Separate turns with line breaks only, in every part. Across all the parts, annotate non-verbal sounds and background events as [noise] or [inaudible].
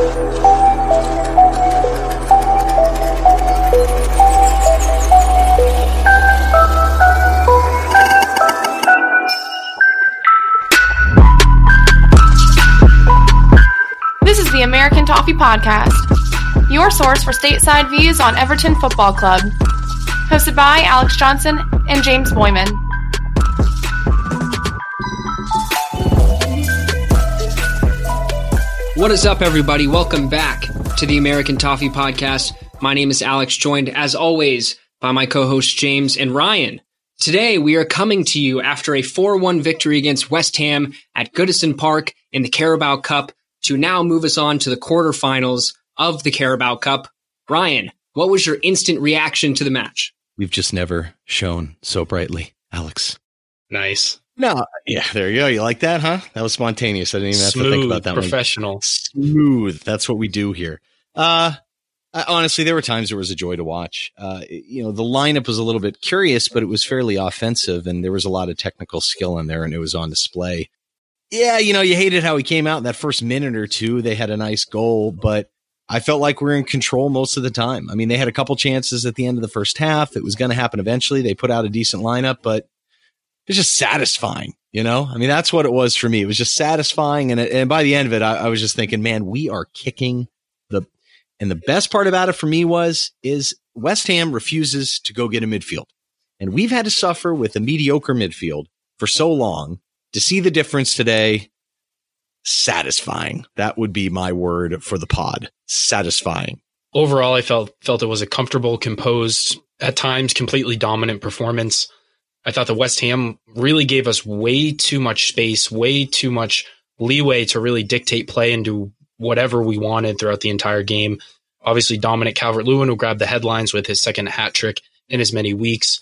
This is the American Toffee Podcast, your source for stateside views on Everton Football Club. Hosted by Alex Johnson and James Boyman.
What is up, everybody? Welcome back to the American Toffee Podcast. My name is Alex, joined as always by my co hosts James and Ryan. Today, we are coming to you after a 4 1 victory against West Ham at Goodison Park in the Carabao Cup to now move us on to the quarterfinals of the Carabao Cup. Ryan, what was your instant reaction to the match?
We've just never shone so brightly, Alex.
Nice.
No, yeah, there you go. You like that, huh? That was spontaneous. I didn't even have
Smooth,
to think about that
professional.
one. Smooth. That's what we do here. Uh, I, honestly, there were times it was a joy to watch. Uh, you know, the lineup was a little bit curious, but it was fairly offensive, and there was a lot of technical skill in there, and it was on display. Yeah, you know, you hated how he came out in that first minute or two. They had a nice goal, but I felt like we're in control most of the time. I mean, they had a couple chances at the end of the first half. It was going to happen eventually. They put out a decent lineup, but it's just satisfying, you know? I mean, that's what it was for me. It was just satisfying. And, and by the end of it, I, I was just thinking, man, we are kicking the, and the best part about it for me was, is West Ham refuses to go get a midfield. And we've had to suffer with a mediocre midfield for so long to see the difference today. Satisfying. That would be my word for the pod. Satisfying.
Overall, I felt felt it was a comfortable, composed, at times completely dominant performance. I thought the West Ham really gave us way too much space, way too much leeway to really dictate play and do whatever we wanted throughout the entire game. Obviously, Dominic Calvert Lewin, who grabbed the headlines with his second hat trick in as many weeks.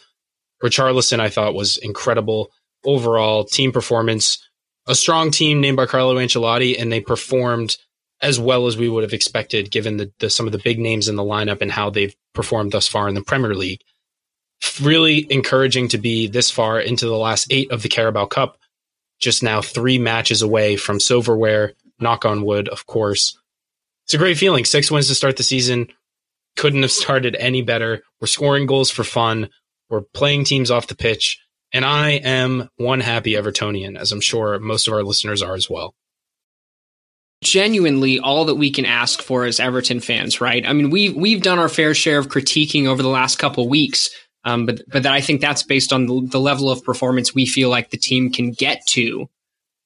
Richarlison, I thought, was incredible. Overall, team performance, a strong team named by Carlo Ancelotti, and they performed as well as we would have expected given the, the, some of the big names in the lineup and how they've performed thus far in the Premier League really encouraging to be this far into the last eight of the Carabao Cup. Just now, three matches away from silverware. Knock on wood, of course. It's a great feeling. Six wins to start the season. Couldn't have [laughs] started any better. We're scoring goals for fun. We're playing teams off the pitch. And I am one happy Evertonian, as I'm sure most of our listeners are as well
genuinely all that we can ask for as Everton fans, right? I mean, we've we've done our fair share of critiquing over the last couple weeks, um, but but I think that's based on the, the level of performance we feel like the team can get to.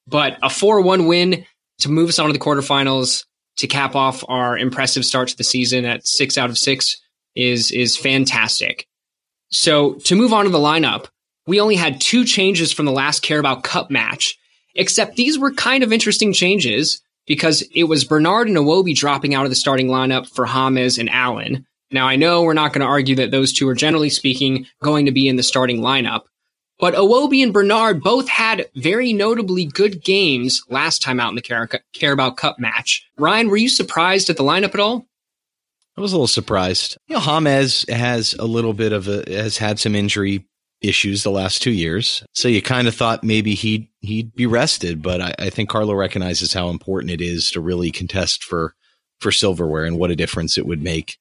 But a four-one win to move us on to the quarterfinals to cap off our impressive start to the season at six out of six is is fantastic. So to move on to the lineup, we only had two changes from the last Carabao Cup match, except these were kind of interesting changes because it was Bernard and Iwobi dropping out of the starting lineup for James and Allan. Now, I know we're not going to argue that those two are generally speaking going to be in the starting lineup, but Iwobi and Bernard both had very notably good games last time out in the Car- Carabao Cup match. Ryan, were you surprised at the lineup at all?
I was a little surprised. You know, James has a little bit of a has had some injury issues the last two years. So you kind of thought maybe he'd he'd be rested, but I, I, think Carlo recognizes how important it is to really contest for for silverware and what a difference it would make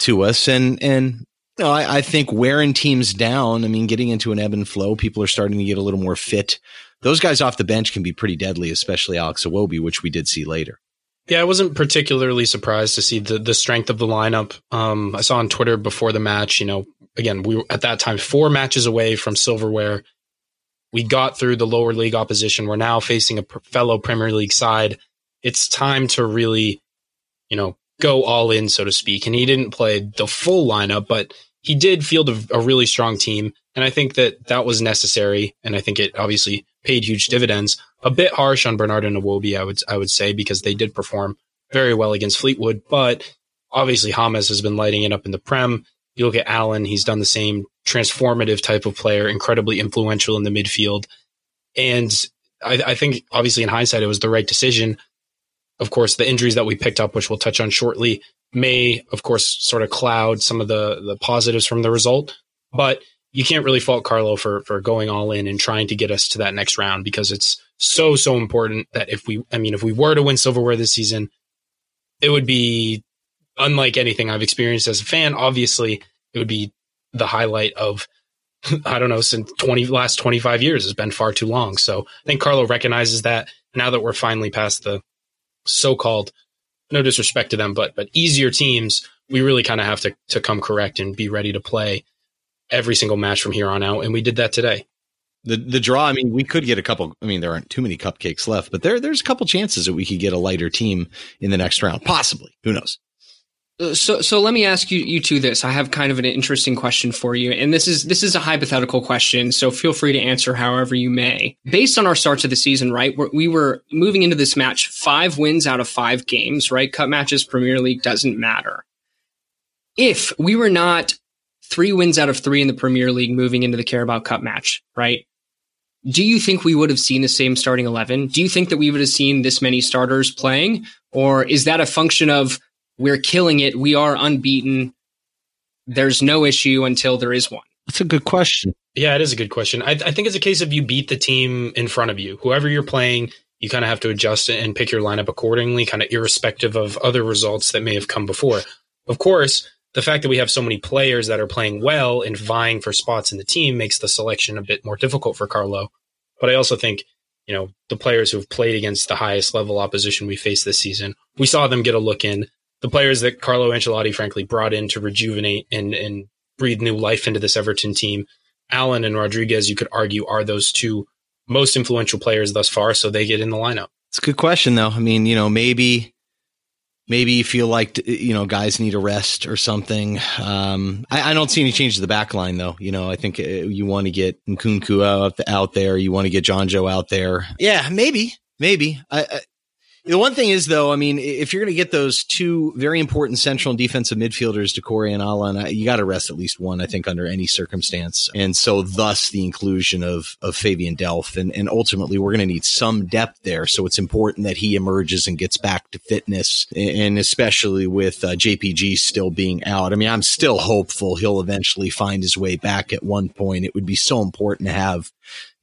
to us. And and you know, I, I think wearing teams down. I mean, getting into an ebb and flow, people are starting to get a little more fit. Those guys off the bench can be pretty deadly, especially Alex Iwobi, which we did see later.
Yeah, I wasn't particularly surprised to see the the strength of the lineup. Um, I saw on Twitter before the match, you know, again, we were at that time four matches away from silverware. We got through the lower league opposition. We're now facing a fellow Premier League side. It's time to really, you know, go all in, so to speak. And he didn't play the full lineup, but he did field a, a really strong team. And I think that that was necessary. And I think it obviously paid huge dividends. A bit harsh on Bernard and Iwobi, I would, I would say, because they did perform very well against Fleetwood, but obviously Hames has been lighting it up in the Prem. You look at Allan, he's done the same transformative type of player, incredibly influential in the midfield. And I, I think obviously in hindsight, it was the right decision. Of course, the injuries that we picked up, which we'll touch on shortly, may, of course, sort of cloud some of the, the positives from the result. But you can't really fault Carlo for, for going all in and trying to get us to that next round because it's so, so important that if we, I mean, if we were to win silverware this season, it would be unlike anything I've experienced as a fan. Obviously, it would be the highlight of [laughs] I don't know since twenty last twenty five years has been far too long. So I think Carlo recognizes that now that we're finally past the so called no disrespect to them, but but easier teams, we really kind of have to to come correct and be ready to play every single match from here on out, and we did that today.
The the draw, I mean, we could get a couple. I mean, there aren't too many cupcakes left, but there there's a couple chances that we could get a lighter team in the next round, possibly. Who knows?
Uh, so, so let me ask you, you two this. I have kind of an interesting question for you, and this is this is a hypothetical question. So, feel free to answer however you may. Based on our starts of the season, right? we were moving into this match five wins out of five games, right? Cup matches, Premier League doesn't matter. If we were not three wins out of three in the Premier League moving into the Carabao Cup match, right? Do you think we would have seen the same starting eleven? Do you think that we would have seen this many starters playing, or is that a function of we're killing it. We are unbeaten. There's no issue until there is one.
That's a good question.
Yeah, it is a good question. I, I think it's a case of you beat the team in front of you. Whoever you're playing, you kind of have to adjust it and pick your lineup accordingly, kind of irrespective of other results that may have come before. Of course, the fact that we have so many players that are playing well and vying for spots in the team makes the selection a bit more difficult for Carlo. But I also think, you know, the players who've played against the highest level opposition we faced this season, we saw them get a look in the players that Carlo Ancelotti frankly brought in to rejuvenate and and breathe new life into this Everton team. Allan and Rodriguez, you could argue, are those two most influential players thus far, so they get in the lineup.
It's a good question, though. I mean, you know, maybe maybe you feel like you know guys need a rest or something. Um, I, I, don't see any change to the back line, though. You know, I think uh, you want to get Nkounkou out, out there. You want to get Jonjoe out there. Yeah, maybe, maybe. I, I, the one thing is, though, I mean, if you're going to get those two very important central and defensive midfielders, Doucouré and Allan, you got to rest at least one, I think, under any circumstance. And so, thus, the inclusion of of Fabian Delph, and and ultimately, we're going to need some depth there. So it's important that he emerges and gets back to fitness, and especially with uh, JPG still being out. I mean, I'm still hopeful he'll eventually find his way back at one point. It would be so important to have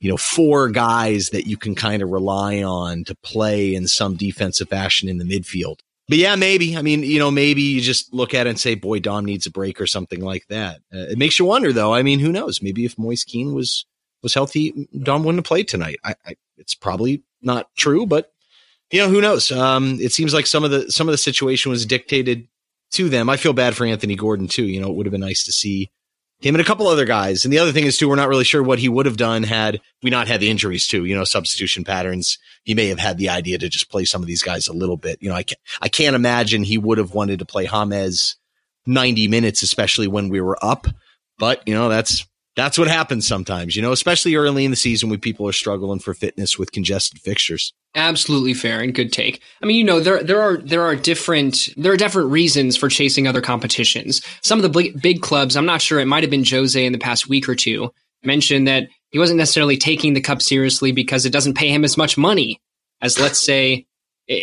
you know, four guys that you can kind of rely on to play in some defensive fashion in the midfield. But yeah, maybe. I mean, you know, maybe you just look at it and say, boy, Dom needs a break or something like that. Uh, it makes you wonder, though. I mean, who knows? Maybe if Moise Kean was was healthy, Dom wouldn't have played tonight. I, I, it's probably not true, but you know, who knows? Um, it seems like some of the some of the situation was dictated to them. I feel bad for Anthony Gordon too. You know, it would have been nice to see him and a couple other guys. And the other thing is too, we're not really sure what he would have done had we not had the injuries too, you know, substitution patterns. He may have had the idea to just play some of these guys a little bit. You know, I can't, I can't imagine he would have wanted to play James 90 minutes, especially when we were up. But, you know, that's, that's what happens sometimes, you know, especially early in the season when people are struggling for fitness with congested fixtures.
Absolutely fair and good take. I mean, you know, there there are there are different there are different reasons for chasing other competitions. Some of the big, big clubs, I'm not sure, it might have been Jose in the past week or two, mentioned that he wasn't necessarily taking the cup seriously because it doesn't pay him as much money as let's say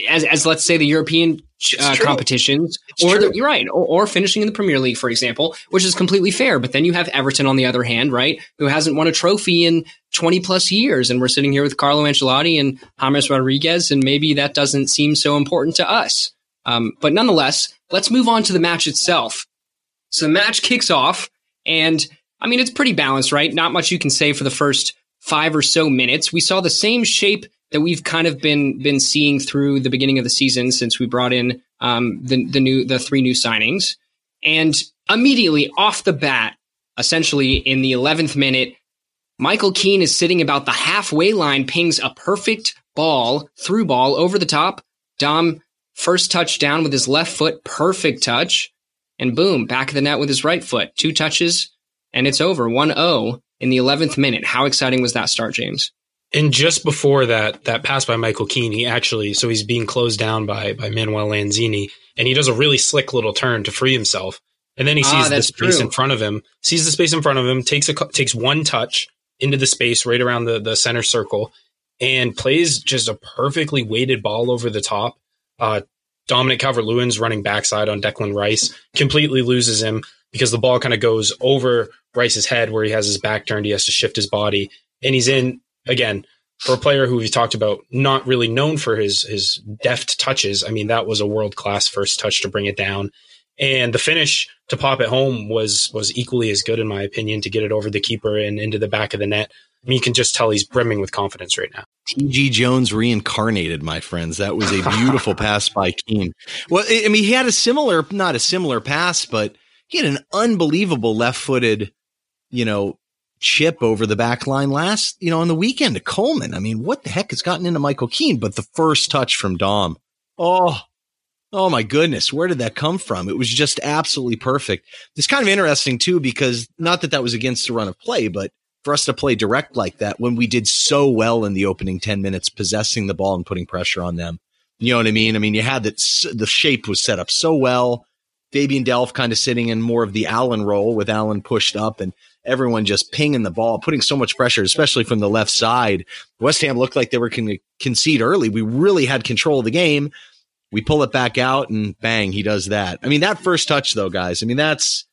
as, as let's say the European uh, competitions, it's or the, you're right, or, or, finishing in the Premier League, for example, which is completely fair. But then you have Everton on the other hand, right, who hasn't won a trophy in 20 plus years, and we're sitting here with Carlo Ancelotti and James Rodriguez, and maybe that doesn't seem so important to us. Um, but nonetheless, let's move on to the match itself. So the match kicks off, and I mean it's pretty balanced, right? Not much you can say for the first five or so minutes. We saw the same shape that we've kind of been been seeing through the beginning of the season since we brought in um, the the new the three new signings, and immediately off the bat, essentially in the eleventh minute, Michael Keane is sitting about the halfway line, pings a perfect ball through ball over the top. Dom first touch down with his left foot, perfect touch, and boom, back of the net with his right foot. Two touches, and it's over. 1-0 in the 11th minute. How exciting was that start, James?
And just before that, that pass by Michael Keane, he actually, so he's being closed down by, by Manuel Lanzini, and he does a really slick little turn to free himself. And then he ah, sees ah, the space true. in front of him, sees the space in front of him, takes a, takes one touch into the space right around the, the center circle and plays just a perfectly weighted ball over the top. Uh, Dominic Calvert-Lewin's running backside on Declan Rice completely loses him because the ball kind of goes over Rice's head where he has his back turned. He has to shift his body and he's in again, for a player who we talked about, not really known for his his deft touches. I mean, that was a world class first touch to bring it down, and the finish to pop it home was was equally as good in my opinion to get it over the keeper and into the back of the net. I mean, you can just tell he's brimming with confidence right now.
TG Jones reincarnated, my friends. That was a beautiful [laughs] pass by Keane. Well, I mean, he had a similar, not a similar pass, but he had an unbelievable left footed, you know, chip over the back line last, you know, on the weekend to Coleman. I mean, what the heck has gotten into Michael Keane? But the first touch from Dom. Oh, Oh my goodness, where did that come from? It was just absolutely perfect. It's kind of interesting too, because not that that was against the run of play, but for us to play direct like that when we did so well in the opening 10 minutes, possessing the ball and putting pressure on them. You know what I mean? I mean, you had that the shape was set up so well. Fabian Delph kind of sitting in more of the Allan role with Allan pushed up and everyone just pinging the ball, putting so much pressure, especially from the left side. West Ham looked like they were going to concede early. We really had control of the game. We pull it back out and bang, he does that. I mean, that first touch though, guys, I mean, that's,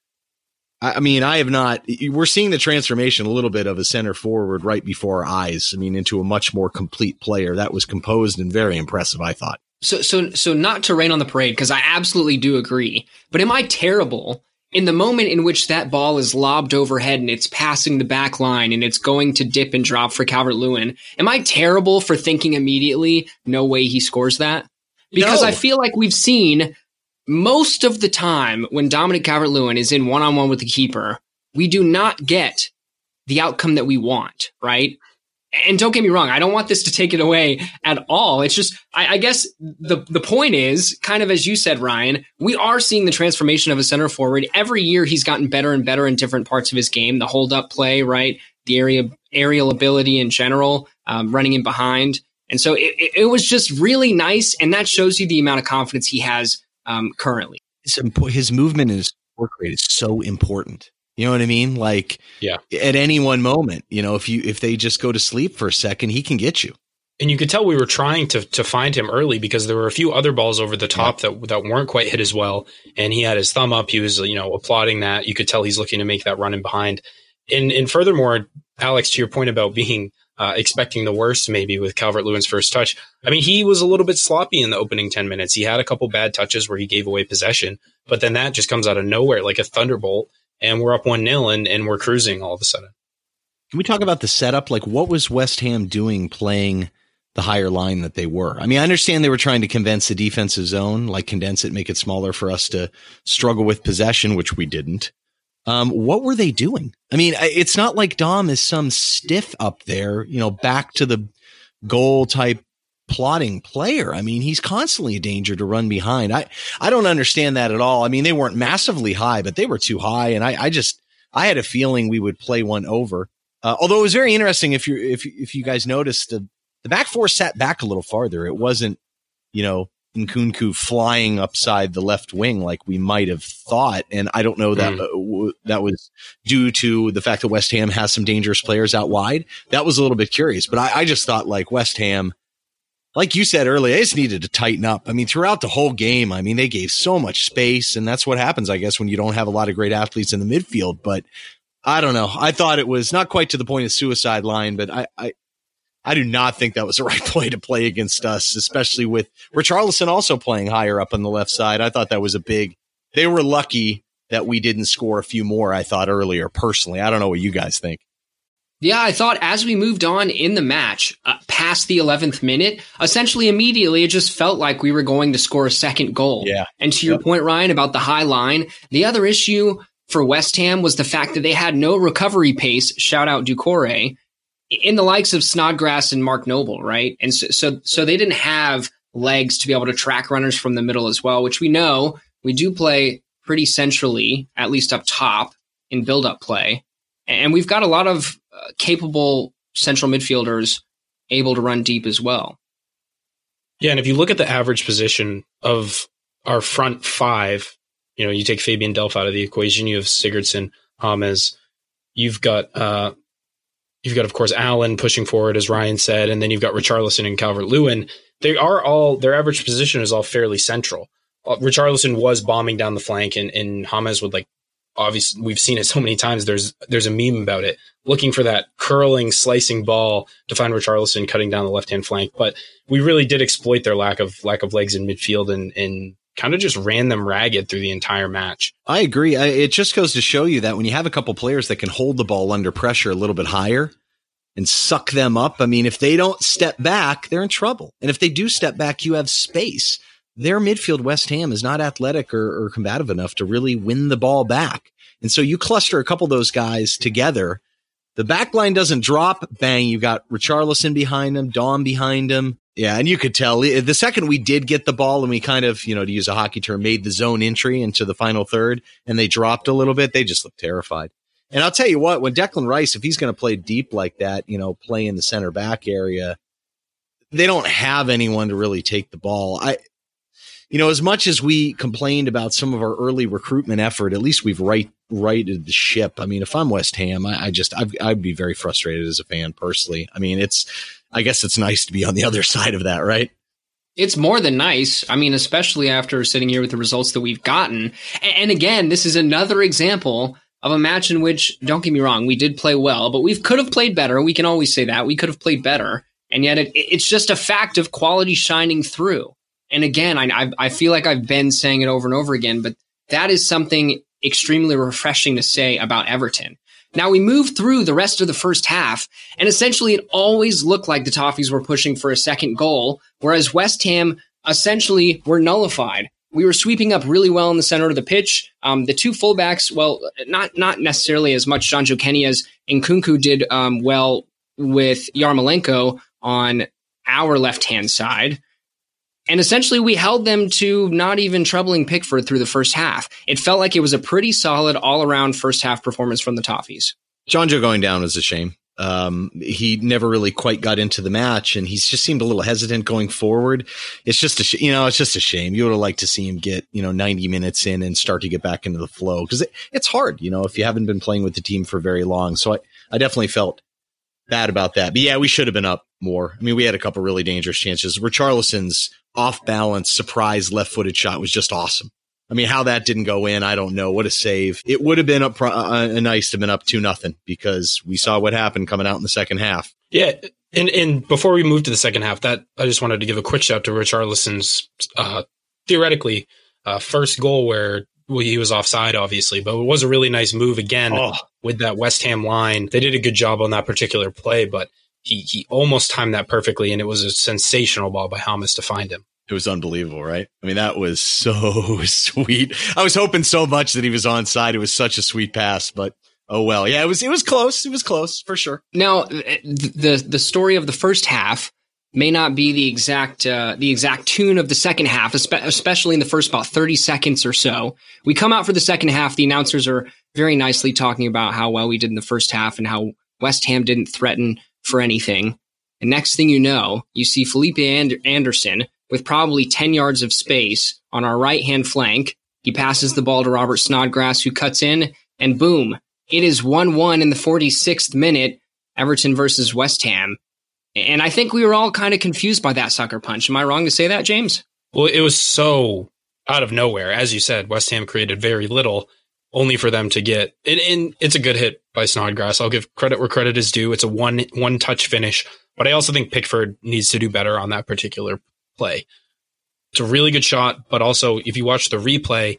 I mean, I have not, we're seeing the transformation a little bit of a center forward right before our eyes. I mean, into a much more complete player that was composed and very impressive, I thought.
So, so, so not to rain on the parade, because I absolutely do agree, but am I terrible in the moment in which that ball is lobbed overhead and it's passing the back line and it's going to dip and drop for Calvert Lewin? Am I terrible for thinking immediately, no way he scores that? Because no. I feel like we've seen most of the time when Dominic Calvert Lewin is in one on one with the keeper, we do not get the outcome that we want, right? And don't get me wrong, I don't want this to take it away at all. It's just, I, I, guess the the point is, kind of as you said, Ryan, we are seeing the transformation of a center forward. Every year, he's gotten better and better in different parts of his game. The hold up play, right? The area aerial ability in general, um, running in behind. And so it, it, was just really nice. And that shows you the amount of confidence he has um, currently.
His movement and his work rate is so important. You know what I mean? Like,
yeah,
at any one moment, you know, if you if they just go to sleep for a second, he can get you.
And you could tell we were trying to to find him early because there were a few other balls over the top yeah. that that weren't quite hit as well. And he had his thumb up. He was you know applauding that. You could tell he's looking to make that run in behind. And and furthermore, Alex, to your point about being uh, expecting the worst maybe with Calvert Lewin's first touch. I mean, he was a little bit sloppy in the opening 10 minutes. He had a couple bad touches where he gave away possession, but then that just comes out of nowhere like a thunderbolt and we're up 1 0 and, and we're cruising all of a sudden.
Can we talk about the setup? Like, what was West Ham doing playing the higher line that they were? I mean, I understand they were trying to condense the defensive zone, like condense it, make it smaller for us to struggle with possession, which we didn't. Um, what were they doing? I mean, it's not like Dom is some stiff up there, you know, back to the goal type plotting player. I mean, he's constantly a danger to run behind. I, I don't understand that at all. I mean, they weren't massively high, but they were too high. And I, I just, I had a feeling we would play one over. Uh, although it was very interesting if you, if, if you guys noticed the, the back four sat back a little farther. It wasn't, you know, Nkounkou flying upside the left wing like we might have thought. And I don't know that mm. uh, w- that was due to the fact that West Ham has some dangerous players out wide. That was a little bit curious, but I, I just thought like West Ham, like you said earlier, they just needed to tighten up. I mean, throughout the whole game, I mean, they gave so much space and that's what happens, I guess, when you don't have a lot of great athletes in the midfield. But I don't know. I thought it was not quite to the point of suicide line, but I, I, I do not think that was the [laughs] right play to play against us, especially with Richarlison also playing higher up on the left side. I thought that was a big, they were lucky that we didn't score a few more, I thought earlier, personally. I don't know what you guys think.
Yeah, I thought as we moved on in the match, uh, past the 11th minute, essentially immediately it just felt like we were going to score a second goal.
Yeah.
And to your yep. point, Ryan, about the high line, the other issue for West Ham was the fact that they had no recovery pace. Shout out Doucouré in the likes of Snodgrass and Mark Noble, right? And so, so, so they didn't have legs to be able to track runners from the middle as well, which we know we do play pretty centrally, at least up top in build up play. And we've got a lot of capable central midfielders able to run deep as well.
Yeah. And if you look at the average position of our front five, you know, you take Fabian Delph out of the equation, you have Sigurdsson, James, you've got, uh, You've got, of course, Allan pushing forward, as Ryan said, and then you've got Richarlison and Calvert Lewin. They are all their average position is all fairly central. Uh, Richarlison was bombing down the flank, and, and James would like obviously we've seen it so many times. There's there's a meme about it, looking for that curling, slicing ball to find Richarlison cutting down the left hand flank. But we really did exploit their lack of lack of legs in midfield and and kind of just ran them ragged through the entire match.
I agree. I, it just goes to show you that when you have a couple players that can hold the ball under pressure a little bit higher and suck them up, I mean, if they don't step back, they're in trouble. And if they do step back, you have space their midfield, West Ham, is not athletic or, or combative enough to really win the ball back. And so you cluster a couple of those guys together. The back line doesn't drop. Bang, you got Richarlison behind him, Dom behind him. Yeah, and you could tell eh, the second we did get the ball and we kind of, you know, to use a hockey term, made the zone entry into the final third and they dropped a little bit, they just looked terrified. And I'll tell you what, when Declan Rice, if he's going to play deep like that, you know, play in the center back area, they don't have anyone to really take the ball. I you know, as much as we complained about some of our early recruitment effort, at least we've right righted the ship. I mean, if I'm West Ham, I, I just I'd, I'd be very frustrated as a fan personally. I mean, it's I guess it's nice to be on the other [laughs] side of that, right?
It's more than nice. I mean, especially after sitting here with the results that we've gotten. And again, this is another example of a match in which, don't get me wrong, we did play well, but we could have played better. We can always say that. We could have played better. And yet it, it's just a fact of quality shining through. And again, I, I feel like I've been saying it over and over again, but that is something extremely refreshing to say about Everton. Now we moved through the rest of the first half, and essentially it always looked like the Toffees were pushing for a second goal, whereas West Ham essentially were nullified. We were sweeping up really well in the center of the pitch. Um, the two fullbacks, well, not not necessarily as much Jonjoe Kenny as Nkounkou did um, well with Yarmolenko on our left hand side. And essentially, we held them to not even troubling Pickford through the first half. It felt like it was a pretty solid all around first half performance from the Toffees.
Jonjoe going down was a shame. Um, he never really quite got into the match and he's just seemed a little hesitant going forward. It's just a, sh- you know, it's just a shame. You would have liked to see him get, you know, 90 minutes in and start to get back into the flow because it, it's hard, you know, if you haven't been playing with the team for very long. So I, I definitely felt bad about that. But yeah, we should have been up more. I mean, we had a couple really dangerous chances. Richarlison's off balance surprise left footed shot was just awesome. I mean, how that didn't go in, I don't know. What a save! It would have been up uh, uh, nice to have been up two nothing because we saw what happened coming out in the second half.
Yeah, and and before we move to the second half, that I just wanted to give a quick shout to Richarlison's uh, theoretically uh, first goal where well, he was offside, obviously, but it was a really nice move again oh. With that West Ham line. They did a good job on that particular play, but he he almost timed that perfectly, and it was a sensational ball by James to find him.
It was unbelievable, right? I mean, that was so [laughs] sweet. I was hoping so much that he was on side. It was such a sweet pass, but oh well. Yeah, it was it was close. It was close for sure.
Now, the the story of the first half may not be the exact uh, the exact tune of the second half, especially in the first about thirty seconds or so. We come out for the second half. The announcers are very nicely talking about how well we did in the first half and how West Ham didn't threaten for anything. And next thing you know, you see Felipe Anderson with probably 10 yards of space on our right hand flank. He passes the ball to Robert Snodgrass, who cuts in, and boom, it is 1 1 in the 46th minute, Everton versus West Ham. And I think we were all kind of confused by that sucker punch. Am I wrong to say that, James?
Well, it was so out of nowhere. As you said, West Ham created very little only for them to get and, and it's a good hit by Snodgrass. I'll give credit where credit is due. It's a one one touch finish, but I also think Pickford needs to do better on that particular play. It's a really good shot, but also if you watch the replay,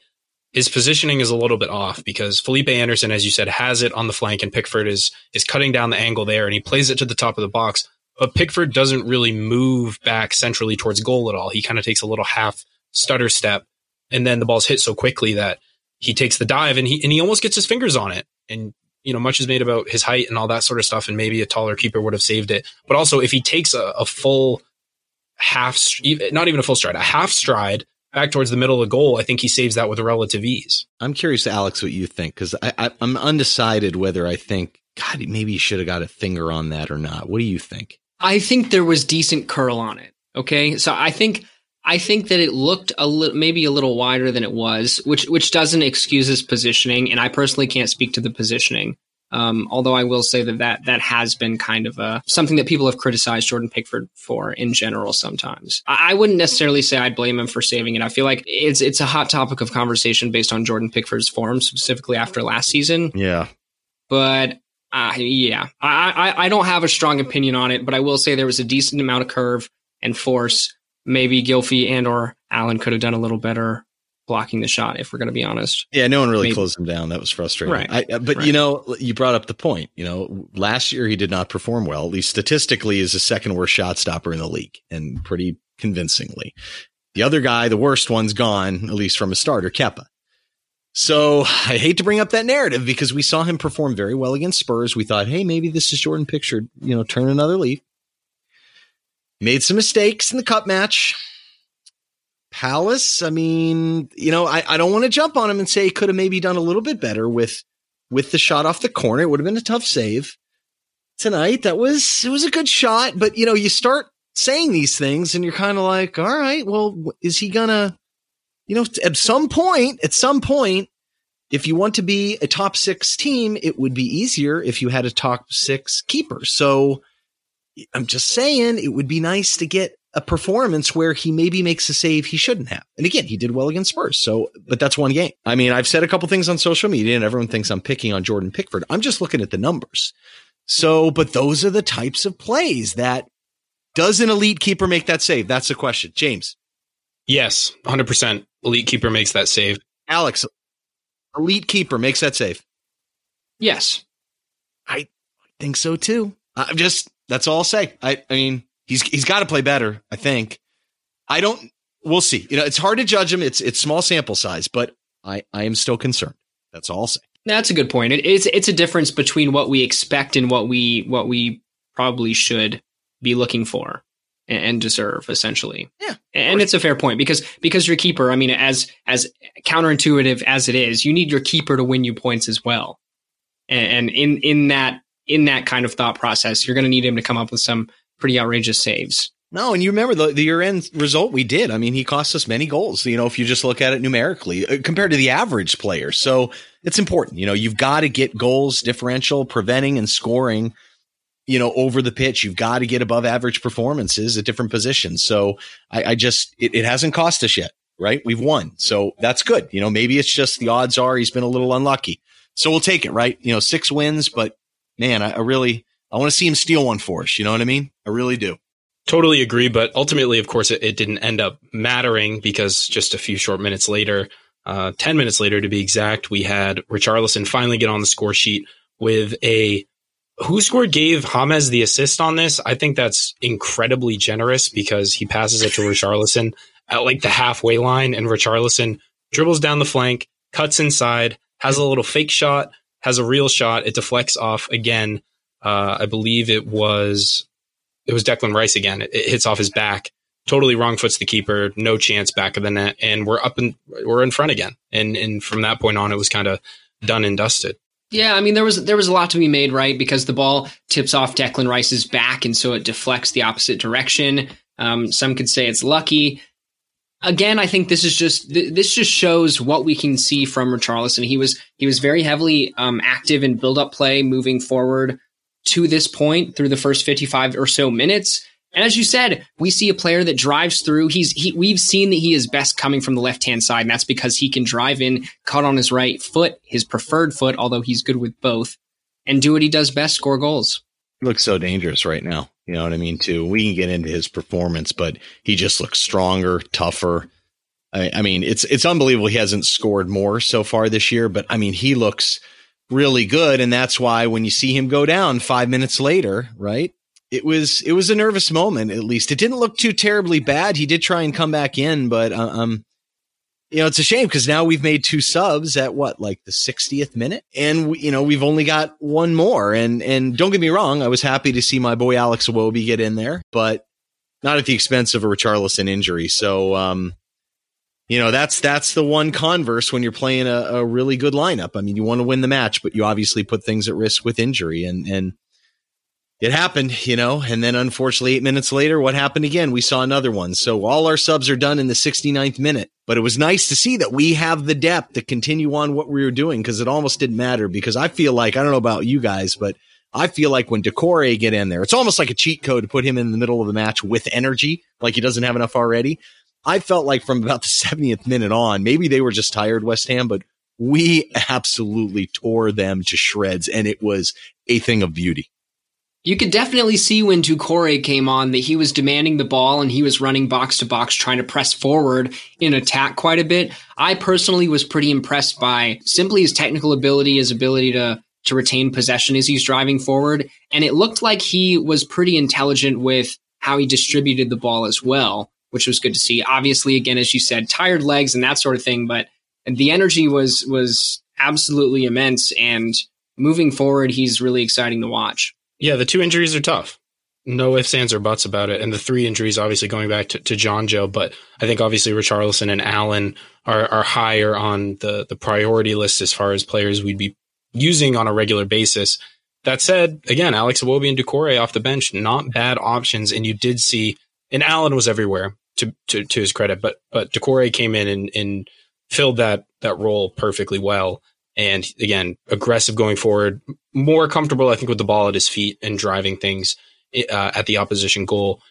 his positioning is a little bit off because Felipe Anderson, as you said, has it on the flank and Pickford is is cutting down the angle there and he plays it to the top of the box. But Pickford doesn't really move back centrally towards goal at all. He kind of takes a little half stutter step and then the ball's hit so quickly that he takes the dive and he and he almost gets his fingers on it. And you know, much is made about his height and all that sort of stuff, and maybe a taller keeper would have saved it. But also, if he takes a, a full half, not even a full stride, a half stride back towards the middle of the goal, I think he saves that with relative ease.
I'm curious, Alex, what you think because I'm undecided whether I think God maybe he should have got a finger on that or not. What do you think?
I think there was decent curl on it. Okay, so I think I think that it looked a little, maybe a little wider than it was, which which doesn't excuse his positioning. And I personally can't speak to the positioning Um, although I will say that, that that has been kind of a something that people have criticized Jordan Pickford for in general. Sometimes I, I, wouldn't necessarily say I'd blame him for saving it. I feel like it's it's a hot topic of conversation based on Jordan Pickford's form, specifically after last season.
Yeah,
but uh, yeah, I, I I don't have a strong opinion on it, but I will say there was a decent amount of curve and force. Maybe Gylfi and or Allan could have done a little better blocking the shot, if we're going to be honest.
Yeah, no one really Maybe. closed him down. That was frustrating. Right. I, uh, but right. you know, you brought up the point. You know, last year he did not perform well. At least statistically, is the second worst shot stopper in the league, and pretty convincingly. The other guy, the worst one's gone, at least from a starter, Kepa. So [sighs] I hate to bring up that narrative because we saw him perform very well against Spurs. We thought, hey, maybe this is Jordan Pickford, you know, turn another leaf. Made some mistakes in the cup match Palace, I mean, you know, I, I don't want to jump on him and say he could have maybe done a little bit better with with the shot off the corner. It would have been a tough save tonight. That was it was a good shot, but you know, you start saying these things and you're kind of like, all right, well, is he gonna, you know, at some point, at some point, if you want to be a top six team, it would be easier if you had a top six keeper. So I'm just saying it would be nice to get a performance where he maybe makes a save he shouldn't have. And again, he did well against Spurs. So, but that's one game. I mean, I've said a couple things on social media and everyone thinks I'm picking on Jordan Pickford. I'm just looking at the numbers. So, but those are the types of plays that does an elite keeper make that save? That's the question. James.
Yes, 100%. Elite keeper makes that save.
Alex, elite keeper makes that save.
Yes.
I think so too. I'm just, that's all I'll say. I, I mean, He's he's got to play better. I think. I don't. We'll see. You know, it's hard to judge him. It's it's small sample size, but I I am still concerned. That's all I'll say.
That's a good point. It, it's it's a difference between what we expect and what we what we probably should be looking for and, deserve, essentially.
Yeah,
and it's a fair point because because your keeper. I mean, as as counterintuitive as it is, you need your keeper to win you points as well. And, and in in that in that kind of thought process, you're going to need him to come up with some pretty outrageous saves.
No, and you remember the, the year end result we did. I mean, he cost us many goals, you know, if you just look at it numerically uh, compared to the average player. So it's important. You know, you've got to get goals differential, preventing and scoring, you know, over the pitch. You've got to get above average performances at different positions. So I, I just, it, it hasn't cost us yet, right? We've won. So that's good. You know, maybe it's just the odds are he's been a little unlucky. So we'll take it, right? You know, six wins, but man, I, I really, I want to see him steal one for us. You know what I mean? I really do.
Totally agree. But ultimately, of course, it, it didn't end up mattering because just a few short minutes later, uh, 10 minutes later to be exact, we had Richarlison finally get on the score sheet with a who scored gave James the assist on this. I think that's incredibly generous because he passes it to Richarlison at like the halfway line and Richarlison dribbles down the flank, cuts inside, has a little fake shot, has a real shot. It deflects off again. Uh, I believe it was it was Declan Rice again. It, it, hits off his back, totally wrong foots the keeper, no chance back of the net, and we're up and we're in front again. And and from that point on, it was kind of done and dusted.
Yeah, I mean there was there was a lot to be made, right? Because the ball tips off Declan Rice's back, and so it deflects the opposite direction. Um, some could say it's lucky. Again, I think this is just this just shows what we can see from Richarlison. He was he was very heavily um, active in build up play, moving forward to this point through the first 55 or so minutes. And as you said, we see a player that drives through. He's he, we've seen that he is best coming from the left hand side, and that's because he can drive in, cut on his right foot, his preferred foot, although he's good with both, and do what he does best: score goals.
He looks so dangerous right now. You know what I mean? Too. We can get into his performance, but he just looks stronger, tougher. I, I mean, it's it's unbelievable. He hasn't scored more so far this year, but I mean, he looks really good. And that's why when you see him go down five minutes later, right? It was, it was a nervous moment, at least. It didn't look too terribly bad. He did try and come back in, but, uh, um, you know, it's a shame because now we've made two subs at what, like the 60th minute? And, we, you know, we've only got one more. And, and don't get me wrong. I was happy to see my boy Alex Iwobi get in there, but not at the expense of a Richarlison injury. So, um, you know that's that's the one converse when you're playing a, a really good lineup. I mean, you want to win the match, but you obviously put things at risk with injury, and and it happened, you know. And then unfortunately, eight minutes later, what happened again? We saw another one. So all our subs are done in the 69th minute. But it was nice to see that we have the depth to continue on what we were doing because it almost didn't matter. Because I feel like, I don't know about you guys, but I feel like when Doucouré get in there, it's almost like a cheat code to put him in the middle of the match with energy, like he doesn't have enough already. I felt like from about the [laughs] 70th minute on, maybe they were just tired, West Ham, but we absolutely tore them to shreds and it was a thing of beauty.
You could definitely see when Doucouré came on that he was demanding the ball and he was running box to box trying to press forward in attack quite a bit. I personally was pretty impressed by simply his technical ability, his ability to to retain possession as he's driving forward. And it looked like he was pretty intelligent with how he distributed the ball as well, which was good to see. Obviously, again, as you said, tired legs and that sort of thing, but the energy was was absolutely immense. And moving forward, he's really exciting to watch.
Yeah, the two injuries are tough. No ifs, ands, or buts about it. And the three injuries, obviously going back to, to Jonjoe, but I think obviously Richarlison and Allan are, are higher on the, the priority list as far as players we'd be using on a regular basis. That said, again, Alex Iwobi and Doucouré off the bench, not bad options. And you did see, and Allan was everywhere to, to, to his credit, but, but Doucouré came in and, and filled that, that role perfectly well. And again, aggressive going forward, more comfortable, I think, with the ball at his feet and driving things uh, at the opposition goal.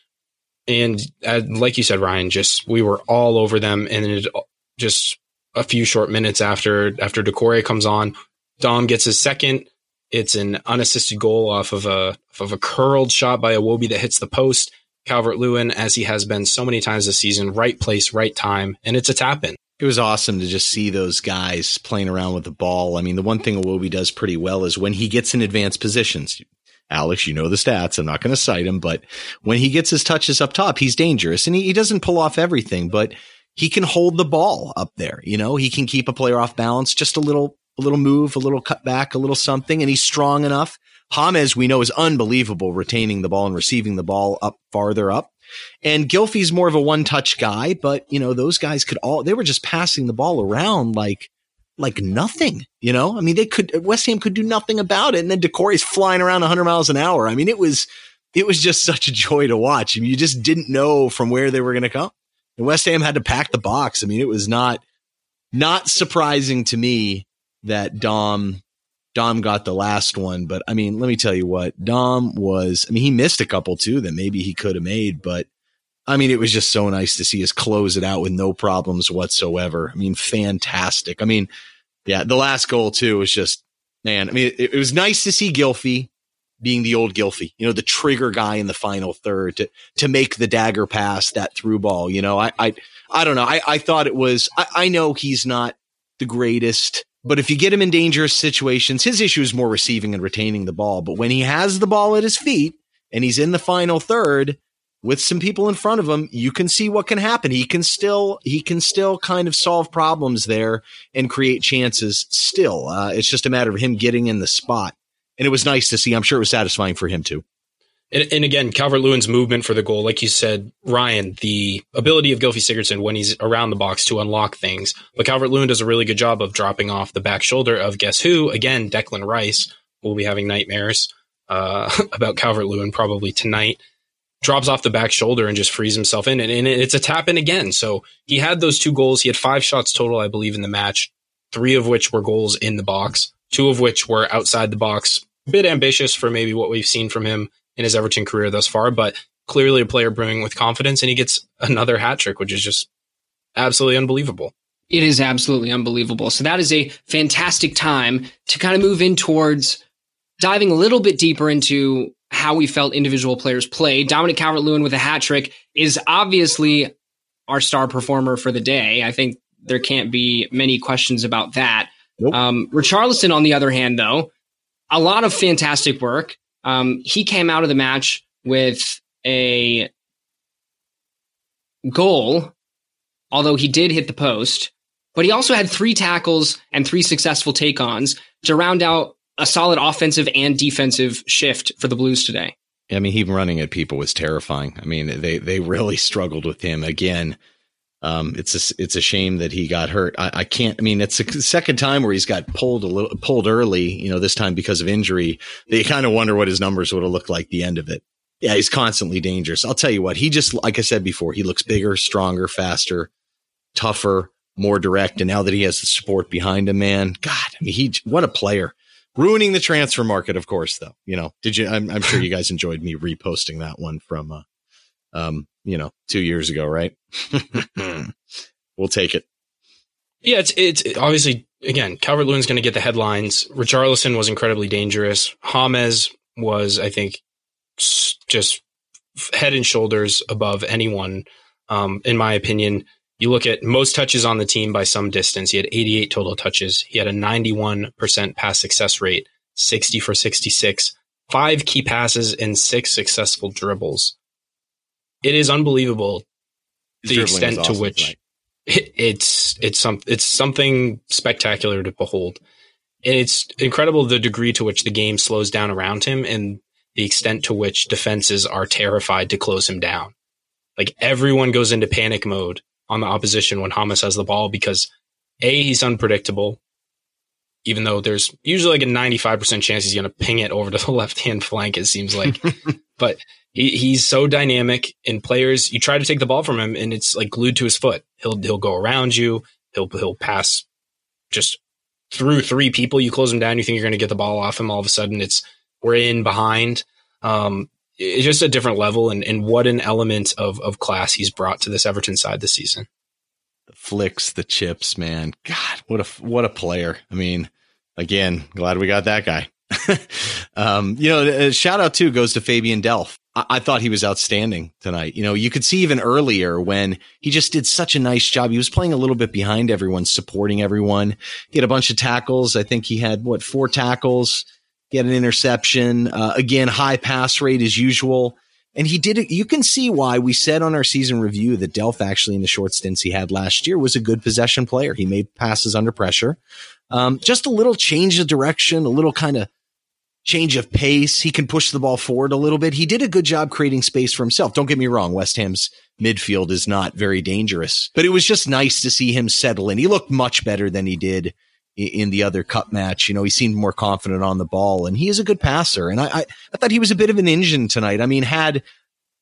And uh, like you said, Ryan, just we were all over them. And it, just a few short minutes after after Doucouré comes on, Dom gets his second. It's an unassisted goal off of a of a curled shot by Iwobi that hits the post. Calvert Lewin, as he has been so many times this season, right place, right time, and it's a tap in
it was awesome to just see those guys playing around with the ball. I mean, the one thing Iwobi does pretty well is when he gets in advanced positions. Alex, you know the stats. I'm not going to cite him, but when he gets his touches up top, he's dangerous and he, he doesn't pull off everything, but he can hold the ball up there. You know, he can keep a player off balance, just a little, a little move, a little cut back, a little something, and he's strong enough. James, we know, is unbelievable retaining the ball and receiving the ball up farther up. And Gylfi's more of a one touch guy, but you know, those guys could all, they were just passing the ball around like, like nothing, you know? I mean, they could, West Ham could do nothing about it. And then Doucouré's flying around 100 miles an hour. I mean, it was, it was just such a joy to watch. I mean, you just didn't know from where they were going to come. And West Ham had to pack the box. I mean, it was not, not surprising to me that Dom, Dom got the last one, but I mean, let me tell you what Dom was. I mean, he missed a couple too that maybe he could have made, but I mean, it was just so nice to see us close it out with no problems whatsoever. I mean, fantastic. I mean, yeah, the last goal too was just, man, I mean, it, it was nice to see Gylfi being the old Gylfi, you know, the trigger guy in the final third to, to make the dagger pass, that through ball. You know, I, I, I don't know. I, I thought it was, I, I know he's not the greatest, but if you get him in dangerous situations, his issue is more receiving and retaining the ball. But when he has the ball at his feet and he's in the final third, with some people in front of him, you can see what can happen. He can still he can still kind of solve problems there and create chances. Still, uh, it's just a matter of him getting in the spot. And it was nice to see. I'm sure it was satisfying for him too.
And, and again, Calvert Lewin's movement for the goal, like you said, Ryan, the ability of Gylfi Sigurdsson when he's around the box to unlock things. But Calvert Lewin does a really good job of dropping off the back shoulder of guess who? Again, Declan Rice will be having nightmares uh, [laughs] about Calvert Lewin probably tonight drops off the back shoulder and just frees himself in. And, and it's a tap in again. So he had those two goals. He had five shots total, I believe, in the match, three of which were goals in the box, two of which were outside the box. A bit ambitious for maybe what we've seen from him in his Everton career thus far, but clearly a player brewing with confidence. And he gets another hat trick, which is just absolutely unbelievable.
It is absolutely unbelievable. So that is a fantastic time to kind of move in towards diving a little bit deeper into how we felt individual players play. Dominic Calvert Lewin with a hat trick is obviously our star performer for the day. I think there can't be many questions about that. Nope. Um, Richarlison, on the other hand, though, a lot of fantastic work. Um, he came out of the match with a goal, although he did hit the post, but he also had three tackles and three successful take ons to round out a solid offensive and defensive shift for the Blues today.
I mean, him running at people was terrifying. I mean, they they really [laughs] struggled with him again. Um, it's a it's a shame that he got hurt. I, I, can't. I mean, it's the second time where he's got pulled a little pulled early. You know, this time because of injury. They kind of wonder what his numbers would have looked like the end of it. Yeah, he's constantly dangerous. I'll tell you what. He just like I said before, he looks bigger, stronger, faster tougher, more direct. And now that he has the support behind him, man, God, I mean, he, what a player. Ruining the transfer market, of course, though. You know, did you, I'm, I'm sure you guys enjoyed me reposting that one from, uh, um, you know, two years ago, right? [laughs] we'll take it.
Yeah, it's, it's obviously, again, Calvert Lewin's going to get the headlines. Richarlison was incredibly dangerous. James was, I think, just head and shoulders above anyone, um, in my opinion. You look at most touches on the team by some distance. He had 88 total touches. He had a 91% pass success rate, 60 for 66, five key passes, and six successful dribbles. It is unbelievable the extent awesome to which it, it's it's some it's something spectacular to behold. And it's incredible the degree to which the game slows down around him and the extent to which defenses are terrified to close him down. Like everyone goes into panic mode on the opposition when Hames has the ball because A, he's unpredictable, even though there's usually like a 95% chance he's going to ping it over to the [laughs] left hand flank, it seems like. [laughs] but he, he's so dynamic and players, you try to take the ball from him and it's like glued to his foot. He'll, he'll go around you. He'll, he'll pass just through three people. You close him down. You think you're going to get the ball off him. All of a sudden it's, we're in behind. Um, it's just a different level and, and what an element of, of class he's brought to this Everton side this season.
The flicks, the chips, man. God, what a, what a player. I mean, again, glad we got that guy. [laughs] um, you know, shout out too goes to Fabian Delph. I-, I thought he was outstanding tonight. You know, you could see even earlier when he just did such a nice job. He was playing a little bit behind everyone, supporting everyone. He had a bunch of tackles. I think he had what four tackles get an interception. Uh, again, high pass rate as usual. And he did it. You can see why we said on our season review that Delph actually in the short stints he had last year was a good possession player. He made passes under pressure. Um, just a little change of direction, a little kind of change of pace. He can push the ball forward a little bit. He did a good job creating space for himself. Don't get me wrong. West Ham's midfield is not very dangerous, but it was just nice to see him settle in. He looked much better than he did in the other cup match. You know, he seemed more confident on the ball and he is a good passer. And I, I, I, thought he was a bit of an engine tonight. I mean, had,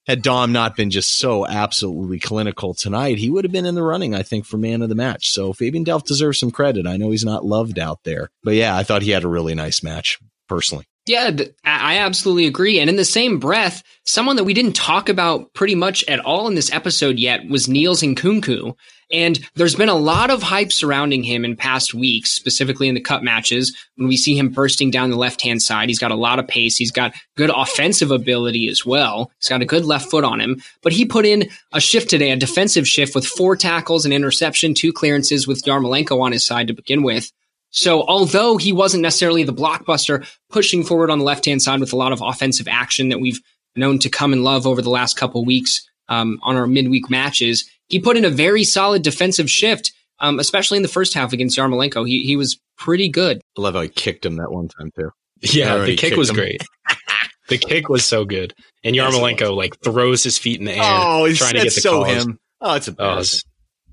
had Dom not been just so absolutely clinical tonight, he would have been in the running, I think, for man of the match. So Fabian Delph deserves some credit. I know he's not loved out there, but yeah, I thought he had a really nice match personally.
Yeah, I absolutely agree. And in the same breath, someone that we didn't talk about pretty much at all in this episode yet was Niels Nkounkou. And there's been a lot of hype surrounding him in past weeks, specifically in the cup matches. When we see him bursting down the left hand side, he's got a lot of pace. He's got good offensive ability as well. He's got a good left foot on him. But he put in a shift today, a defensive shift with four tackles, an interception, two clearances with Yarmolenko on his side to begin with. So although he wasn't necessarily the blockbuster pushing forward on the left hand side with a lot of offensive action that we've known to come and love over the last couple weeks um, on our midweek matches, he put in a very solid defensive shift, um, especially in the first half against Yarmolenko. He he was pretty good.
I love how he kicked him that one time too.
Yeah, the kick was him. great. [laughs] the kick was so good, and Yarmolenko like throws his feet in the air, oh, trying to get the so cause. him.
Oh, it's embarrassing.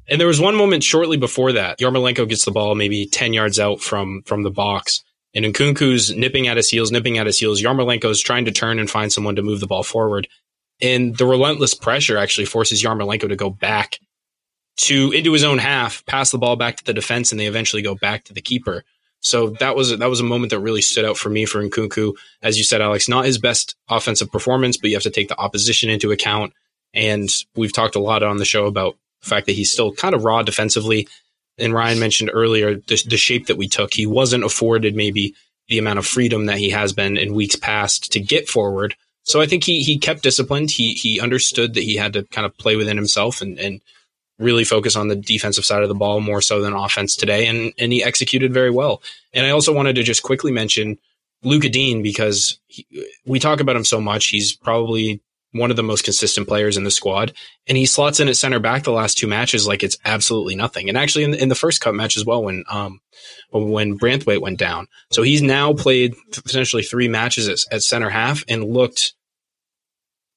And there was one moment shortly before that, Yarmolenko gets the ball maybe 10 yards out from, from the box. And Nkounkou's nipping at his heels, nipping at his heels. Yarmolenko's trying to turn and find someone to move the ball forward. And the relentless pressure actually forces Yarmolenko to go back to into his own half, pass the ball back to the defense, and they eventually go back to the keeper. So that was that was a moment that really stood out for me for Nkounkou. As you said, Alex, not his best offensive performance, but you have to take the opposition into account. And we've talked a lot on the show about the fact that he's still kind of raw defensively. And Ryan mentioned earlier the, the shape that we took. He wasn't afforded maybe the amount of freedom that he has been in weeks past to get forward. So I think he he kept disciplined. He he understood that he had to kind of play within himself and and really focus on the defensive side of the ball more so than offense today, and and he executed very well. And I also wanted to just quickly mention Luca Digne because he, we talk about him so much. He's probably one of the most consistent players in the squad, and he slots in at center back the last two matches like it's absolutely nothing. And actually, in the, in the first cup match as well, when um when Branthwaite went down, so he's now played potentially three matches at, at center half and looked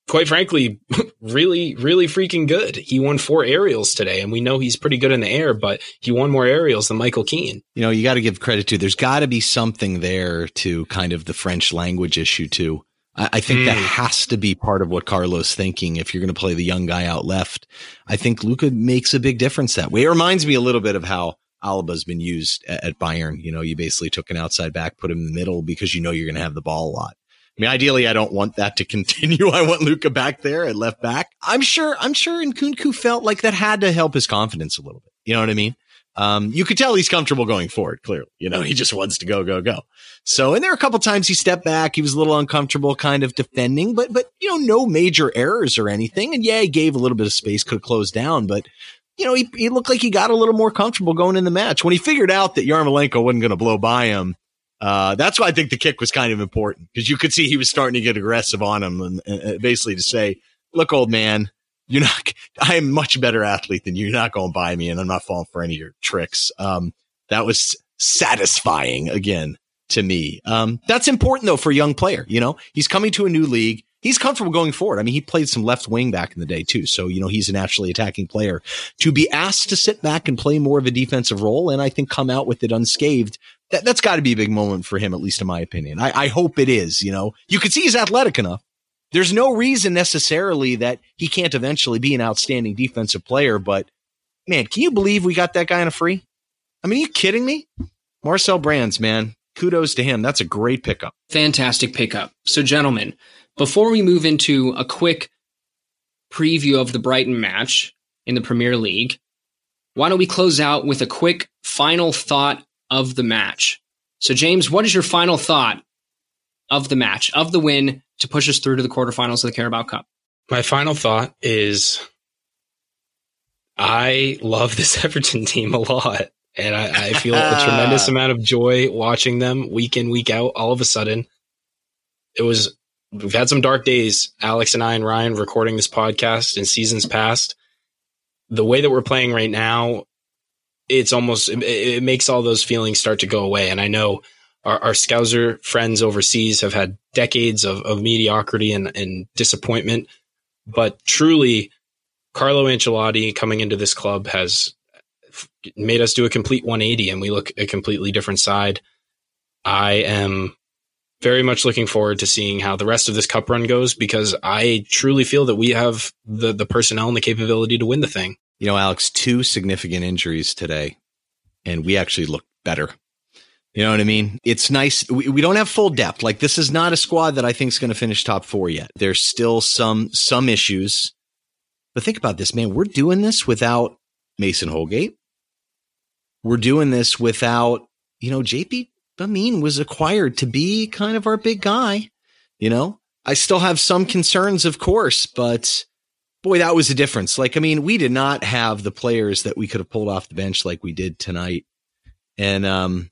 quite frankly, [laughs] really, really freaking good. He won four aerials today, and we know he's pretty good in the air, but he won more aerials than Michael Keane.
You know, you got to give credit to. There's got to be something there to kind of the French language issue too. I, I think mm. that has to be part of what Carlo's thinking. If you're going to play the young guy out left, I think Luca makes a big difference that way. It reminds me a little bit of how Alaba's been used at, at Bayern. You know, you basically took an outside back, put him in the middle because you know you're going to have the ball a lot. I mean, ideally, I don't want that to [laughs] continue. I want Luca back there at left back. I'm sure, I'm sure Nkounkou felt like that had to help his confidence a little bit. You know what I mean? Um, you could tell he's comfortable going forward. Clearly, you know, he just wants to go, go, go. So, and there are a couple times he stepped back. He was a little uncomfortable kind of defending, but, but, you know, no major errors or anything. And yeah, he gave a little bit of space, could close down, but you know, he, he looked like he got a little more comfortable going in the match when he figured out that Yarmolenko wasn't going to blow by him. Uh, that's why I think the kick was kind of important because you could see he was starting to get aggressive on him and, and basically to say, look, old man, you're not, I am much better athlete than you. You're not going by me and I'm not falling for any of your tricks. Um, that was satisfying again to me. Um, that's important though for a young player. You know, he's coming to a new league. He's comfortable going forward. I mean, he played some left wing back in the day too. So, you know, he's a naturally attacking player to be asked to sit back and play more of a defensive role. And I think come out with it unscathed. That, that's got to be a big moment for him, at least in my opinion. I, I hope it is, you know, you can see he's athletic enough. There's no reason necessarily that he can't eventually be an outstanding defensive player, but man, can you believe we got that guy on a free? I mean, are you kidding me? Marcel Brands, man, kudos to him. That's a great pickup.
Fantastic pickup. So, gentlemen, before we move into a quick preview of the Brighton match in the Premier League, why don't we close out with a quick final thought of the match? So, James, what is your final thought of the match, of the win to push us through to the quarterfinals of the Carabao Cup?
My final thought is I love this [laughs] Everton team a lot. And I, I feel a [laughs] tremendous amount of joy watching them week in, week out. All of a sudden, it was, we've had some dark days, Alex and I and Ryan recording this podcast in seasons past. The way that we're playing right now, it's almost, it, it makes all those feelings start to go away. And I know our, our Scouser friends overseas have had decades of, of mediocrity and, and disappointment. But truly, Carlo Ancelotti coming into this club has made us do a complete 180 and we look a completely different side. I am very much looking forward to seeing how the rest of this cup run goes because I truly feel that we have the the personnel and the capability to win the thing.
You know, Alex, two significant injuries today, and we actually look better. You know what I mean? It's nice. We, we don't have full depth. Like this is not a squad that I think is going to finish top four yet. There's still some some issues. But think about this, man. We're doing this without Mason Holgate. We're doing this without, you know, JP Gbamin was acquired to be kind of our big guy. You know, I still have some concerns, of course, but boy, that was a difference. Like, I mean, we did not have the players that we could have pulled off the bench like we did tonight. And, um,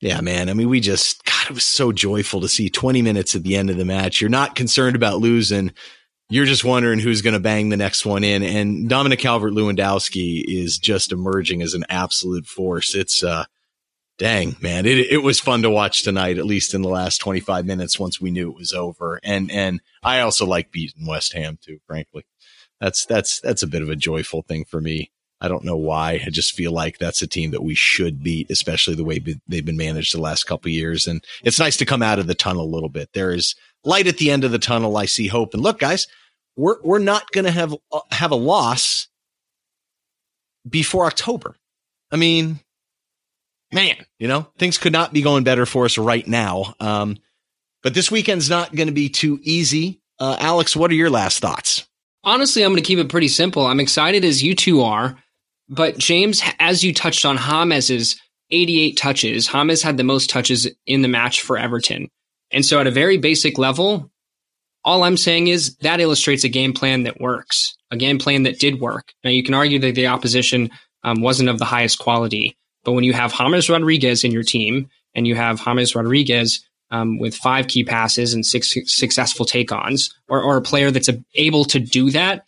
yeah, man. I mean, we just, God, it was so joyful to see 20 minutes at the end of the match. You're not concerned about losing. You're just wondering who's going to bang the next one in. And Dominic Calvert Lewandowski is just emerging as an absolute force. It's, uh, dang, man. It, it was fun to watch tonight, at least in the last 25 minutes once we knew it was over. And, and I also like beating West Ham too, frankly. That's, that's, that's a bit of a joyful thing for me. I don't know why. I just feel like that's a team that we should beat, especially the way they've been managed the last couple years. And it's nice to come out of the tunnel a little bit. There is light at the end of the tunnel. I see hope. And look, guys, we're we're not going to have uh, have a loss before October. I mean, man, you know things could not be going better for us right now. Um, but this weekend's not going to be too easy. Uh, Alex, what are your last thoughts?
Honestly, I'm going to keep it pretty simple. I'm excited as you two are. But James, as you touched on James's 88 touches, James had the most touches in the match for Everton. And so at a very basic level, all I'm saying is that illustrates a game plan that works, a game plan that did work. Now you can argue that the opposition um, wasn't of the highest quality, but when you have James Rodriguez in your team and you have James Rodriguez um, with five key passes and six successful take-ons, or, or a player that's able to do that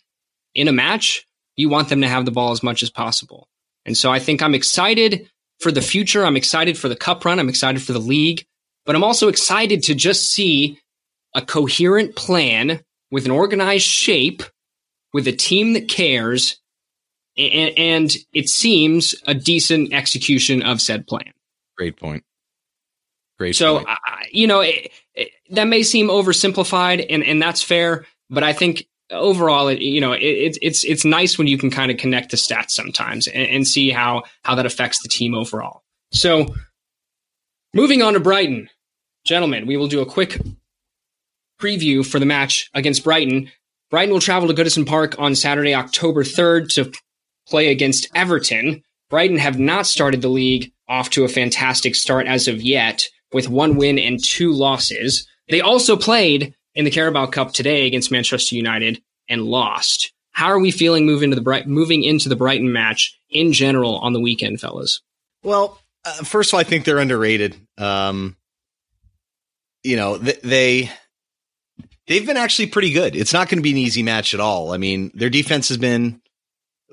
in a match, you want them to have the ball as much as possible. And so I think I'm excited for the future. I'm excited for the cup run. I'm excited for the league, but I'm also excited to just see a coherent plan with an organized shape, with a team that cares, and, and it seems a decent execution of said plan.
Great point. Great.
So, you know, it, it, that may seem oversimplified, and and that's fair. But I think overall, it, you know, it, it's it's nice when you can kind of connect the stats sometimes and, and see how how that affects the team overall. So, moving on to Brighton, gentlemen, we will do a quick preview for the match against Brighton. Brighton will travel to Goodison Park on Saturday, October 3rd to play against Everton. Brighton have not started the league off to a fantastic start as of yet with one win and two losses. They also played in the Carabao Cup today against Manchester United and lost. How are we feeling moving into the Bright- moving into the Brighton match in general on the weekend, fellas?
Well, uh, first of all, I think they're underrated. Um, you know, th- they they've been actually pretty good. It's not going to be an easy match at all. I mean, their defense has been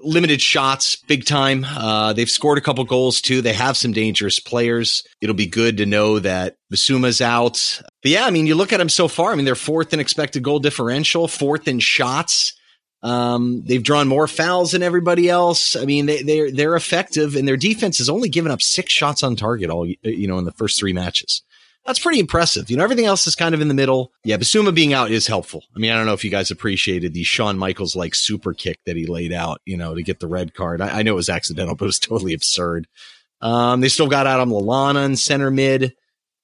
limited shots, big time. Uh, they've scored a couple goals too. They have some dangerous players. It'll be good to know that Bissouma's out. But yeah, I mean, you look at them so far. I mean, they're fourth in expected goal differential, fourth in shots. Um, they've drawn more fouls than everybody else. I mean, they, they're they're effective, and their defense has only given up six shots on target all you know in the first three matches that's pretty impressive. You know, everything else is kind of in the middle. Yeah, Bissouma being out is helpful. I mean, I don't know if you guys appreciated the Shawn Michaels like super kick that he laid out, you know, to get the red card. I, I know it was accidental, [laughs] but it was totally absurd. Um, they still got Adam Lallana in center mid.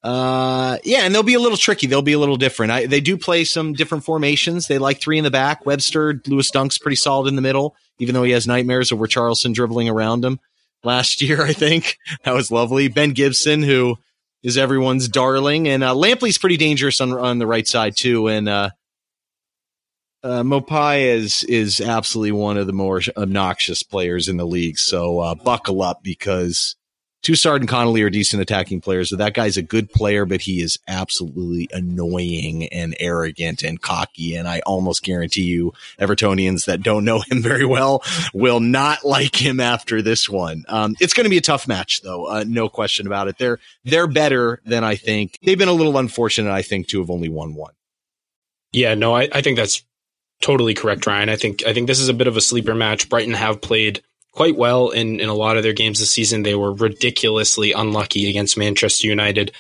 Uh, yeah, and they'll be a little tricky. They'll be a little different. I, they do play some different formations. They like three in the back. Webster, Lewis Dunk's pretty solid in the middle, even though he has nightmares over Charleston dribbling around him last [laughs] year, I think. That was lovely. Ben Gibson, who, is everyone's darling, and uh, Lampley's pretty dangerous on on the right side too. And uh, uh, Maupay is is absolutely one of the more obnoxious players in the league. So uh, buckle up because Toussaint and Connolly are decent attacking players. So that guy's a good player, but he is absolutely annoying and arrogant and cocky. And I almost guarantee you, Evertonians that don't know him [laughs] very well will not like him after this one. Um, it's going to be a tough match, though, uh, no question about it. They're they're better than I think. They've been a little unfortunate, I think, to have only won one.
Yeah, no, I, I think that's totally correct, Ryan. I think I think this is a bit of a sleeper match. Brighton have played quite well in, in a lot of their games this season. They were ridiculously unlucky against Manchester United,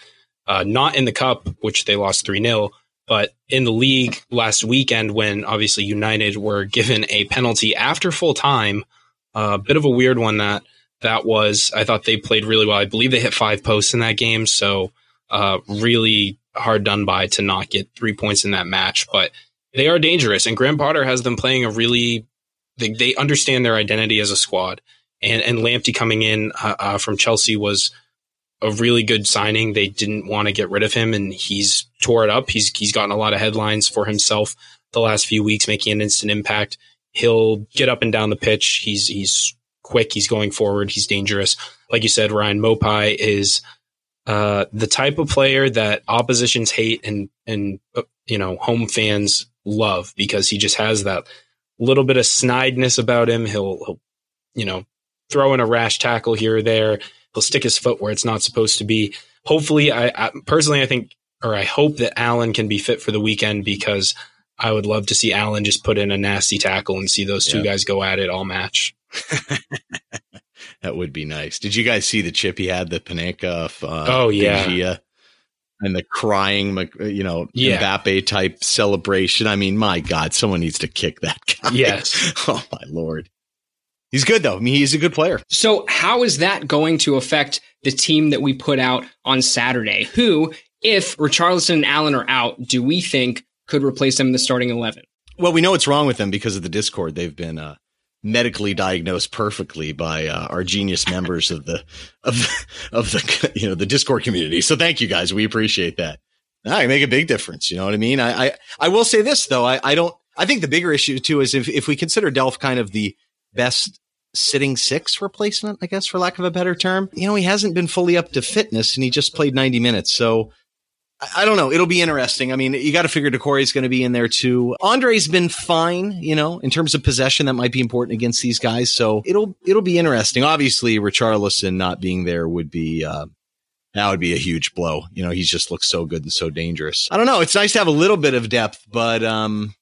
uh, not in the cup, which they lost 3 0, but in the league last weekend when obviously United were given a penalty after full time. A uh, bit of a weird one that that was. I thought they played really well. I believe they hit five posts in that game. So uh, really hard done by to not get three points in that match. But they are dangerous. And Graham Potter has them playing a really they, they understand their identity as a squad. And and Lamptey coming in uh, uh, from Chelsea was a really good signing. They didn't want to get rid of him, and he's tore it up. He's he's gotten a lot of headlines for himself the last few weeks, making an instant impact. He'll get up and down the pitch. He's he's quick. He's going forward. He's dangerous. Like you said, Ryan Maupay is uh, the type of player that oppositions hate and and uh, you know home fans love because he just has that little bit of snideness about him. He'll, he'll, you know, throw in a rash tackle here or there. He'll stick his foot where it's not supposed to be. Hopefully, I, I personally, I think, or I hope that Allan can be fit for the weekend because I would love to see Allan just put in a nasty tackle and see those two yeah. guys go at it all match. [laughs]
that would be nice. Did you guys see the chip he had, the Panenka?
Uh, oh yeah
and the crying, you know, yeah. Mbappe type celebration. I mean, my God, someone needs to kick that guy. [laughs]
Yes.
oh my lord. He's good though. I mean, he's a good player.
So how is that going to affect the team that we put out on Saturday? Who, if Richarlison and Allan are out, do we think could replace them in the starting eleven?
Well, we know what's wrong with them because of the Discord. They've been uh, medically diagnosed perfectly by uh, our genius members of the of of the you know the Discord community. So thank you guys. We appreciate that. I make a big difference. You know what I mean? I I, I will say this though. I, I don't. I think the bigger issue too is if if we consider Delph kind of the best sitting six replacement, I guess for lack of a better term. You know, he hasn't been fully up to fitness and he just played 90 minutes. So I don't know. It'll be interesting. I mean, you got to figure Doucouré's going to be in there too. Andre's been fine, you know, in terms of possession. That might be important against these guys. So it'll it'll be interesting. Obviously, Richarlison not being there would be uh, that would be a huge blow. You know, he just looks so good and so dangerous. I don't know. It's nice to have a little bit of depth, but um,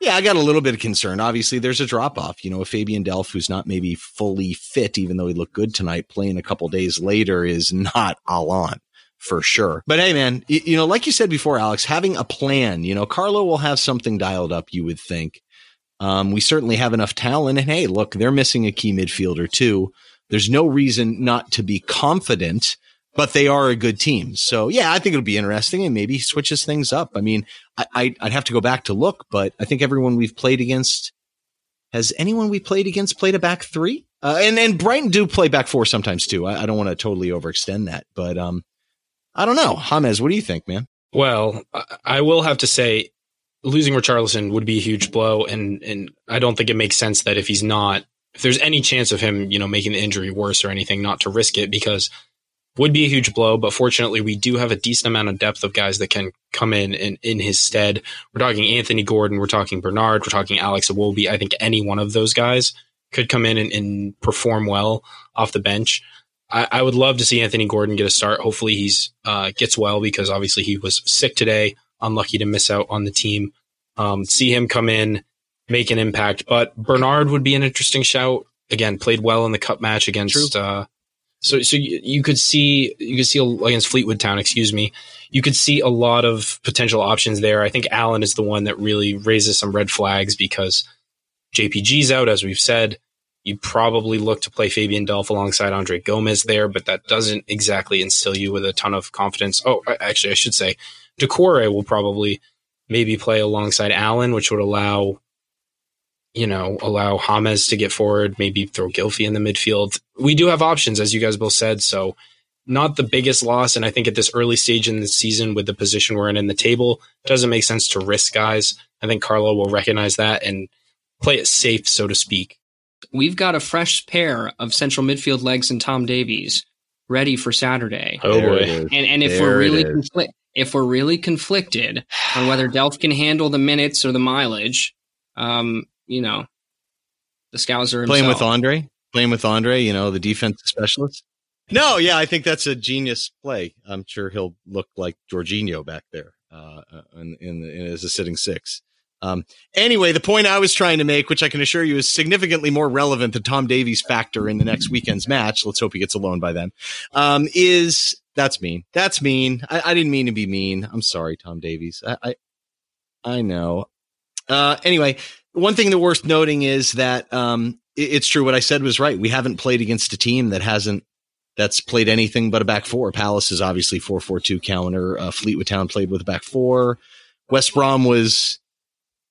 yeah, I got a little bit of concern. Obviously, there's a drop off. You know, a Fabian Delph who's not maybe fully fit, even though he looked good tonight, playing a couple days later is not Allan for sure. But hey, man, you, know, like you said before, Alex, having a plan, you know, Carlo will have something dialed up, you would think. Um, we certainly have enough talent. And hey, look, they're missing a key midfielder too. There's no reason not to be confident, but they are a good team. So yeah, I think it'll be interesting and maybe switches things up. I mean, I, would have to go back to look, but I think everyone we've played against has anyone we played against played a back three? Uh, and and Brighton do play back four sometimes too. I, I don't want to totally overextend that, but um, I don't know. James, what do you think, man?
Well, I will have to say, losing Richarlison would be a huge blow, and and I don't think it makes sense that if he's not, if there's any chance of him, you know, making the injury worse or anything, not to risk it because would be a huge blow. But fortunately, we do have a decent amount of depth of guys that can come in in, in his stead. We're talking Anthony Gordon, we're talking Bernard, we're talking Alex Iwobi. I think any one of those guys could come in and, and perform well off the bench. I, I, would love to see Anthony Gordon get a start. Hopefully, he's uh, gets well because obviously he was sick today. Unlucky to miss out on the team. Um, see him come in, make an impact. But Bernard would be an interesting shout. Again, played well in the cup match against. Uh, so, so you, you, could see you could see against Fleetwood Town. Excuse me. You could see a lot of potential options there. I think Allan is the one that really raises some red flags because JPG's out, as we've said. You probably look to play Fabian Delph alongside Andre Gomes there, but that doesn't exactly instill you with a ton of confidence. Oh, actually, I should say Doucouré will probably maybe play alongside Allan, which would allow, you know, allow James to get forward, maybe throw Gylfi in the midfield. We do have options, as you guys both said. So, not the biggest loss. And I think at this early stage in the season, with the position we're in in the table, doesn't make sense to risk guys. I think Carlo will recognize that and play it safe, so to speak.
We've got a fresh pair of central midfield legs and Tom Davies ready for Saturday.
Oh boy!
And and if there we're really confli- if we're really conflicted on whether Delph can handle the minutes or the mileage, um, you know, the Scouser
playing with Andre, playing with Andre, you know, the defensive specialist. No, yeah, I think that's a genius play. I'm sure he'll look like Jorginho back there uh, uh in, in, in as a sitting six. Um, anyway, the point I was trying to make, which I can assure you is significantly more relevant than Tom Davies' factor in the next weekend's match. Let's hope he gets a loan by then. Um, is that's mean. That's mean. I, I, didn't mean to be mean. I'm sorry, Tom Davies. I, I, I know. Uh, anyway, one thing that worth noting is that, um, it, it's true. What I said was right. We haven't played against a team that hasn't, that's played anything but a back four. Palace is obviously 4-4-2 counter. Uh, Fleetwood Town played with a back four. West Brom was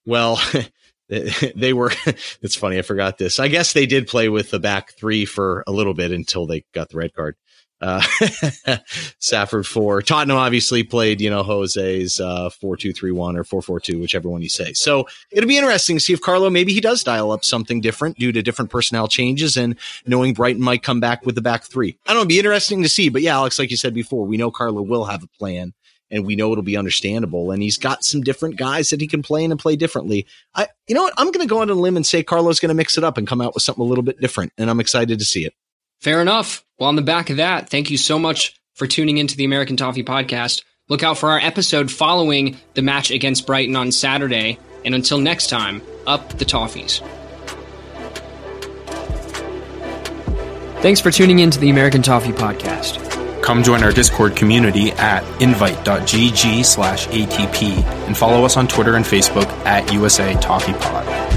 well, [laughs] they were, [laughs] it's funny. I forgot this. I guess they did play with the back three for a little bit until they got the red card. Uh, [laughs] Salford four. Tottenham obviously played, you know, Jose's, uh, four, two, three, one or four, four, two, whichever one you say. So it'll be interesting to see if Carlo, maybe he does dial up something different due to different personnel changes and knowing Brighton might come back with the back three. I don't know. It'd be interesting to see, but yeah, Alex, like you said before, we know Carlo will have a plan and we know it'll be understandable. And he's got some different guys that he can play in and play differently. I, you know what? I'm going to go on a limb and say Carlo's going to mix it up and come out with something a little bit different. And I'm excited to see it.
Fair enough. Well, on the back of that, thank you so much for tuning into the American Toffee podcast. Look out for our episode following the match against Brighton on Saturday. And until next time, up the Toffees. Thanks for tuning in to the American Toffee podcast.
Come join our Discord community at invite.gg slash ATP and follow us on Twitter and Facebook at USA Talkie Pod.